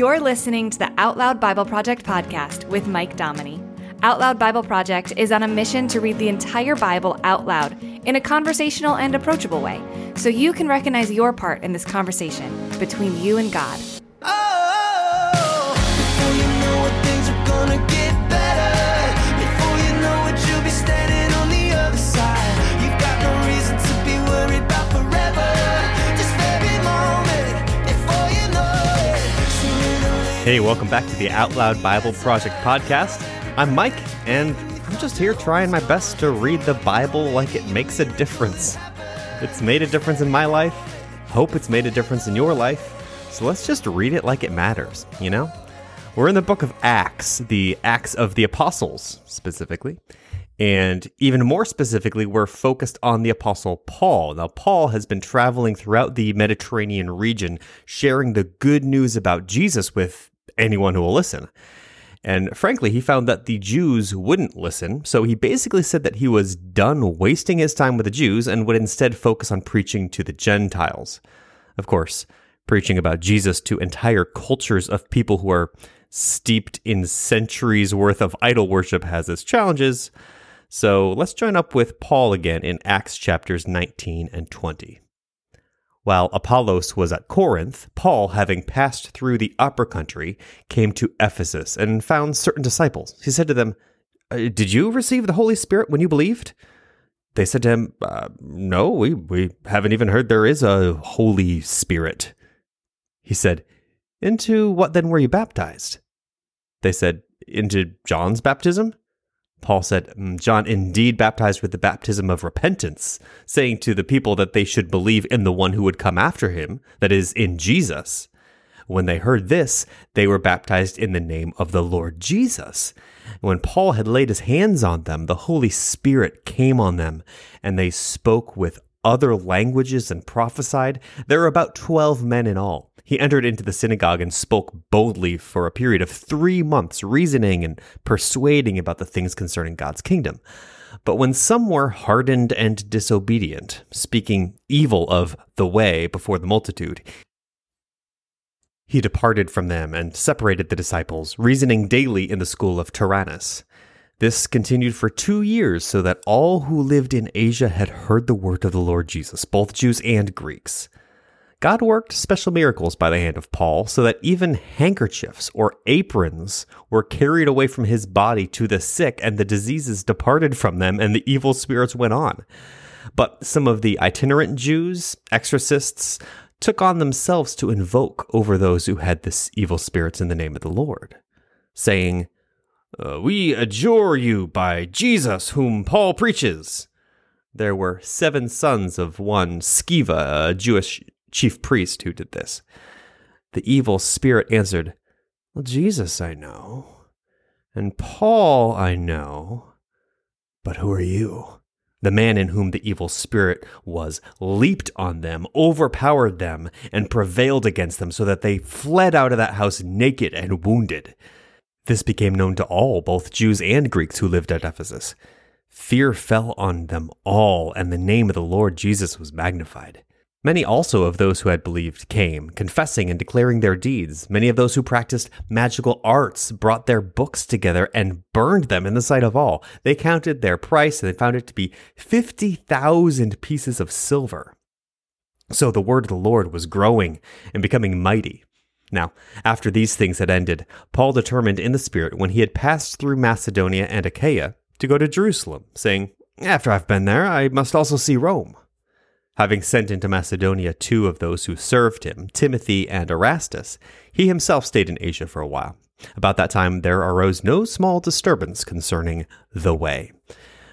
You're listening to the Out Loud Bible Project podcast with Mike Dominy. Out Loud Bible Project is on a mission to read the entire Bible out loud in a conversational and approachable way so you can recognize your part in this conversation between you and God. Hey, welcome back to the Out Loud Bible Project podcast. I'm Mike, and I'm just here trying my best to read the Bible like it makes a difference. It's made a difference in my life. Hope it's made a difference in your life. So let's just read it like it matters, you know? We're in the book of Acts, the Acts of the Apostles specifically. And even more specifically, we're focused on the Apostle Paul. Now, Paul has been traveling throughout the Mediterranean region, sharing the good news about Jesus with anyone who will listen. And frankly, he found that the Jews wouldn't listen, so he basically said that he was done wasting his time with the Jews and would instead focus on preaching to the Gentiles. Of course, preaching about Jesus to entire cultures of people who are steeped in centuries worth of idol worship has its challenges. So let's join up with Paul again in Acts chapters 19 and 20. While Apollos was at Corinth, Paul, having passed through the upper country, came to Ephesus and found certain disciples. He said to them, "Uh, Did you receive the Holy Spirit when you believed? They said to him, uh, No, we, we haven't even heard there is a Holy Spirit. He said, Into what then were you baptized? They said, Into John's baptism? Paul said, "Mm, John indeed baptized with the baptism of repentance, saying to the people that they should believe in the one who would come after him, that is, in Jesus. When they heard this, they were baptized in the name of the Lord Jesus. When Paul had laid his hands on them, the Holy Spirit came on them, and they spoke with other languages and prophesied. There were about twelve men in all. He entered into the synagogue and spoke boldly for a period of three months, reasoning and persuading about the things concerning God's kingdom. But when some were hardened and disobedient, speaking evil of the way before the multitude, he departed from them and separated the disciples, reasoning daily in the school of Tyrannus. This continued for two years, so that all who lived in Asia had heard the word of the Lord Jesus, both Jews and Greeks. God worked special miracles by the hand of Paul, so that even handkerchiefs or aprons were carried away from his body to the sick, and the diseases departed from them, and the evil spirits went on. But some of the itinerant Jews, exorcists, took on themselves to invoke over those who had this evil spirits in the name of the Lord, saying, uh, We adjure you by Jesus, whom Paul preaches. There were seven sons of one Sceva, a Jewish chief priest, who did this. The evil spirit answered, Well, Jesus I know, and Paul I know, but who are you? The man in whom the evil spirit was leaped on them, overpowered them, and prevailed against them, so that they fled out of that house naked and wounded. This became known to all, both Jews and Greeks who lived at Ephesus. Fear fell on them all, and the name of the Lord Jesus was magnified. Many also of those who had believed came, confessing and declaring their deeds. Many of those who practiced magical arts brought their books together and burned them in the sight of all. They counted their price and they found it to be 50,000 pieces of silver. So the word of the Lord was growing and becoming mighty. Now, after these things had ended, Paul determined in the Spirit, when he had passed through Macedonia and Achaia, to go to Jerusalem, saying, After I've been there, I must also see Rome. Having sent into Macedonia two of those who served him, Timothy and Erastus, he himself stayed in Asia for a while. About that time, there arose no small disturbance concerning the way.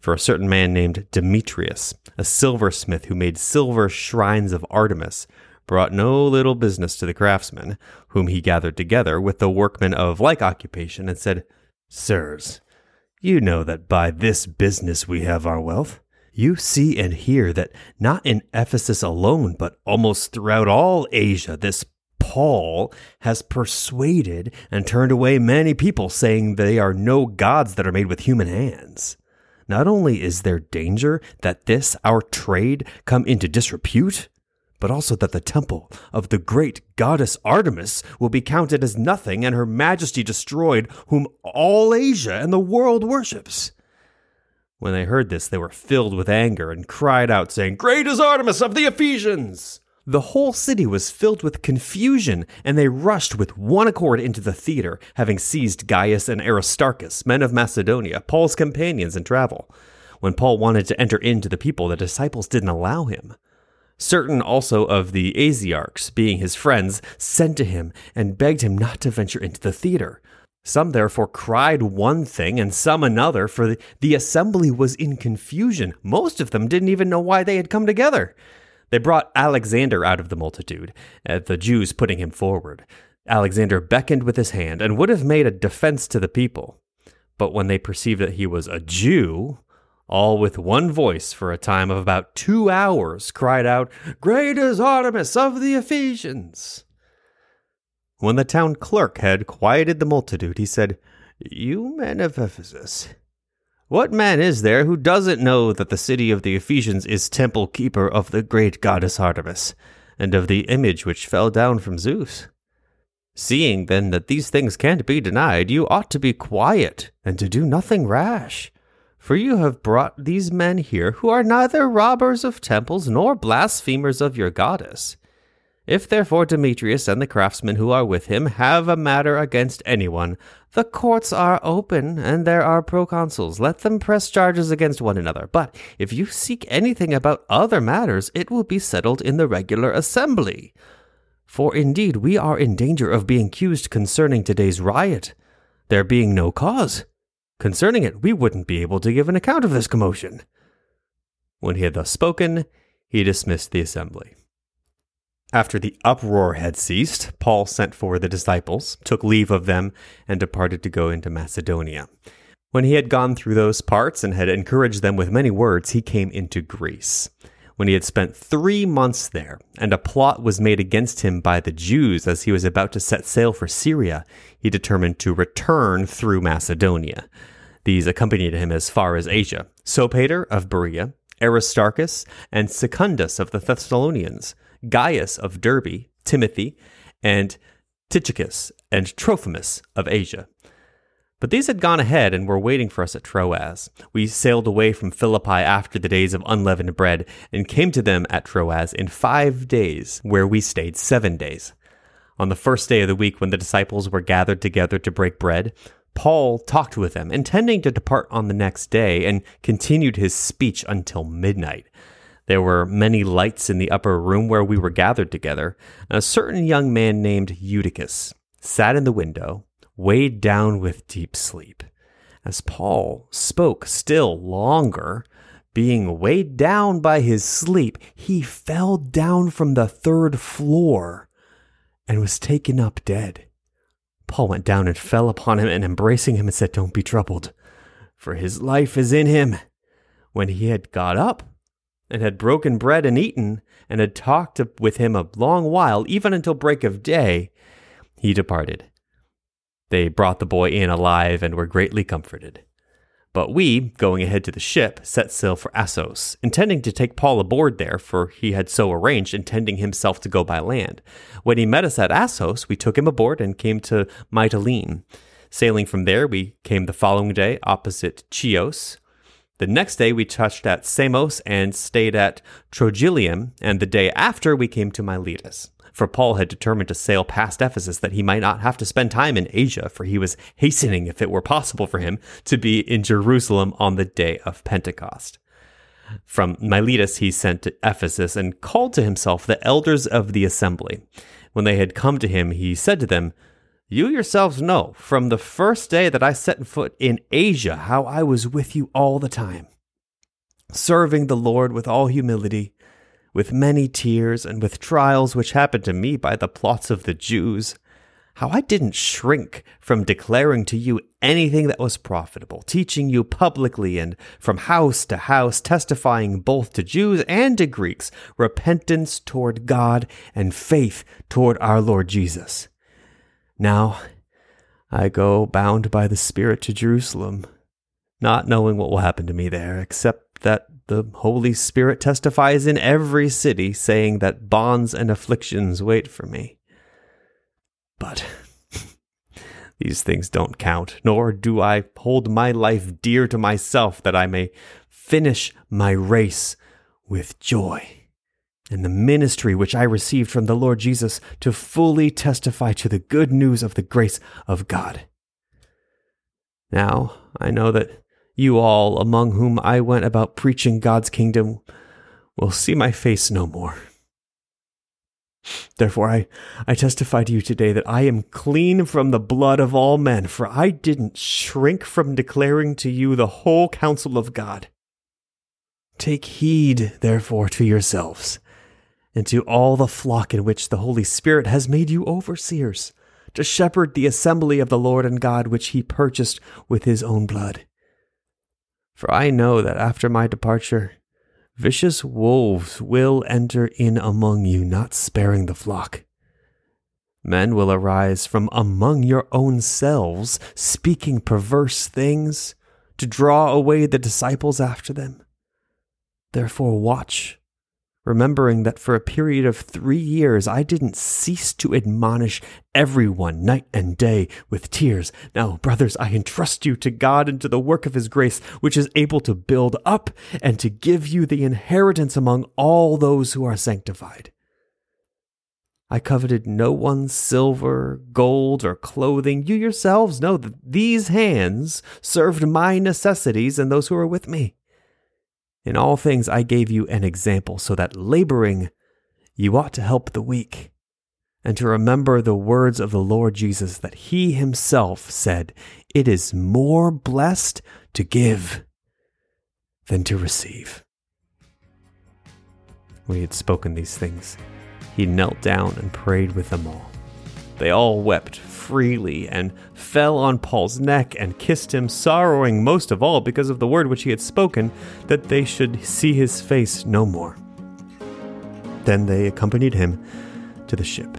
For a certain man named Demetrius, a silversmith who made silver shrines of Artemis, brought no little business to the craftsmen, whom he gathered together with the workmen of like occupation, and said, Sirs, you know that by this business we have our wealth. You see and hear that not in Ephesus alone, but almost throughout all Asia, this Paul has persuaded and turned away many people, saying they are no gods that are made with human hands. Not only is there danger that this, our trade, come into disrepute, but also that the temple of the great goddess Artemis will be counted as nothing and her majesty destroyed, whom all Asia and the world worships. When they heard this, they were filled with anger and cried out, saying, Great is Artemis of the Ephesians! The whole city was filled with confusion, and they rushed with one accord into the theater, having seized Gaius and Aristarchus, men of Macedonia, Paul's companions in travel. When Paul wanted to enter into the people, the disciples didn't allow him. Certain also of the Asiarchs, being his friends, sent to him and begged him not to venture into the theater. Some therefore cried one thing and some another, for the assembly was in confusion. Most of them didn't even know why they had come together. They brought Alexander out of the multitude, uh, the Jews putting him forward. Alexander beckoned with his hand and would have made a defense to the people. But when they perceived that he was a Jew, all with one voice for a time of about two hours cried out, Great is Artemis of the Ephesians! When the town clerk had quieted the multitude, he said, You men of Ephesus, what man is there who doesn't know that the city of the Ephesians is temple keeper of the great goddess Artemis, and of the image which fell down from Zeus? Seeing then that these things can't be denied, you ought to be quiet and to do nothing rash. For you have brought these men here who are neither robbers of temples nor blasphemers of your goddess. If therefore Demetrius and the craftsmen who are with him have a matter against anyone, the courts are open and there are proconsuls. Let them press charges against one another. But if you seek anything about other matters, it will be settled in the regular assembly. For indeed we are in danger of being accused concerning today's riot, there being no cause. Concerning it, we wouldn't be able to give an account of this commotion. When he had thus spoken, he dismissed the assembly. After the uproar had ceased, Paul sent for the disciples, took leave of them, and departed to go into Macedonia. When he had gone through those parts and had encouraged them with many words, he came into Greece. When he had spent three months there, and a plot was made against him by the Jews as he was about to set sail for Syria, he determined to return through Macedonia. These accompanied him as far as Asia Sopater of Berea, Aristarchus, and Secundus of the Thessalonians, Gaius of Derbe, Timothy, and Tychicus and Trophimus of Asia. But these had gone ahead and were waiting for us at Troas. We sailed away from Philippi after the days of unleavened bread and came to them at Troas in five days, where we stayed seven days. On the first day of the week, when the disciples were gathered together to break bread, Paul talked with them, intending to depart on the next day, and continued his speech until midnight. There were many lights in the upper room where we were gathered together. And a certain young man named Eutychus sat in the window, weighed down with deep sleep. As Paul spoke still longer, being weighed down by his sleep, he fell down from the third floor and was taken up dead. Paul went down and fell upon him and embracing him and said, Don't be troubled, for his life is in him. When he had got up and had broken bread and eaten, and had talked with him a long while, even until break of day, he departed. They brought the boy in alive and were greatly comforted. But we, going ahead to the ship, set sail for Assos, intending to take Paul aboard there, for he had so arranged, intending himself to go by land. When he met us at Assos, we took him aboard and came to Mytilene. Sailing from there, we came the following day opposite Chios. The next day, we touched at Samos and stayed at Trogyllium, and the day after, we came to Miletus for Paul had determined to sail past Ephesus that he might not have to spend time in Asia, for he was hastening, if it were possible for him, to be in Jerusalem on the day of Pentecost. From Miletus he sent to Ephesus and called to himself the elders of the assembly. When they had come to him, he said to them, You yourselves know from the first day that I set foot in Asia how I was with you all the time, serving the Lord with all humility with many tears and with trials which happened to me by the plots of the Jews, how I didn't shrink from declaring to you anything that was profitable, teaching you publicly and from house to house, testifying both to Jews and to Greeks repentance toward God and faith toward our Lord Jesus. Now I go bound by the Spirit to Jerusalem, not knowing what will happen to me there, except that the Holy Spirit testifies in every city, saying that bonds and afflictions wait for me. But these things don't count, nor do I hold my life dear to myself that I may finish my race with joy and the ministry which I received from the Lord Jesus to fully testify to the good news of the grace of God. Now I know that you all, among whom I went about preaching God's kingdom, will see my face no more. Therefore, I, I testify to you today that I am clean from the blood of all men, for I didn't shrink from declaring to you the whole counsel of God. Take heed, therefore, to yourselves and to all the flock in which the Holy Spirit has made you overseers, to shepherd the assembly of the Lord and God which he purchased with his own blood. For I know that after my departure, vicious wolves will enter in among you, not sparing the flock. Men will arise from among your own selves, speaking perverse things, to draw away the disciples after them. Therefore, watch remembering that for a period of three years I didn't cease to admonish everyone night and day with tears. Now, brothers, I entrust you to God and to the work of his grace, which is able to build up and to give you the inheritance among all those who are sanctified. I coveted no one's silver, gold, or clothing. You yourselves know that these hands served my necessities and those who were with me. In all things I gave you an example, so that laboring you ought to help the weak, and to remember the words of the Lord Jesus that he himself said, It is more blessed to give than to receive. When he had spoken these things, he knelt down and prayed with them all. They all wept freely and fell on Paul's neck and kissed him, sorrowing most of all because of the word which he had spoken, that they should see his face no more. Then they accompanied him to the ship.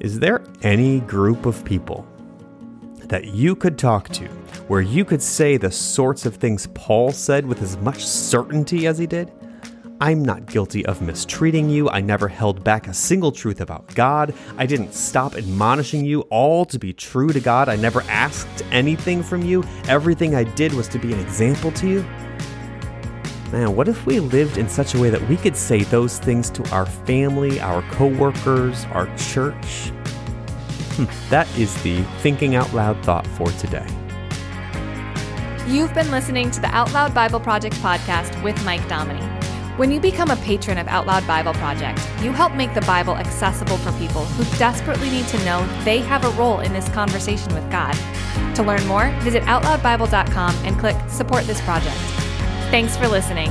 Is there any group of people that you could talk to where you could say the sorts of things Paul said with as much certainty as he did? I'm not guilty of mistreating you. I never held back a single truth about God. I didn't stop admonishing you all to be true to God. I never asked anything from you. Everything I did was to be an example to you. Man, what if we lived in such a way that we could say those things to our family, our coworkers, our church? Hmm, that is the thinking out loud thought for today. You've been listening to the Out Loud Bible Project podcast with Mike Dominy. When you become a patron of Out Loud Bible Project, you help make the Bible accessible for people who desperately need to know they have a role in this conversation with God. To learn more, visit OutLoudBible.com and click Support This Project. Thanks for listening.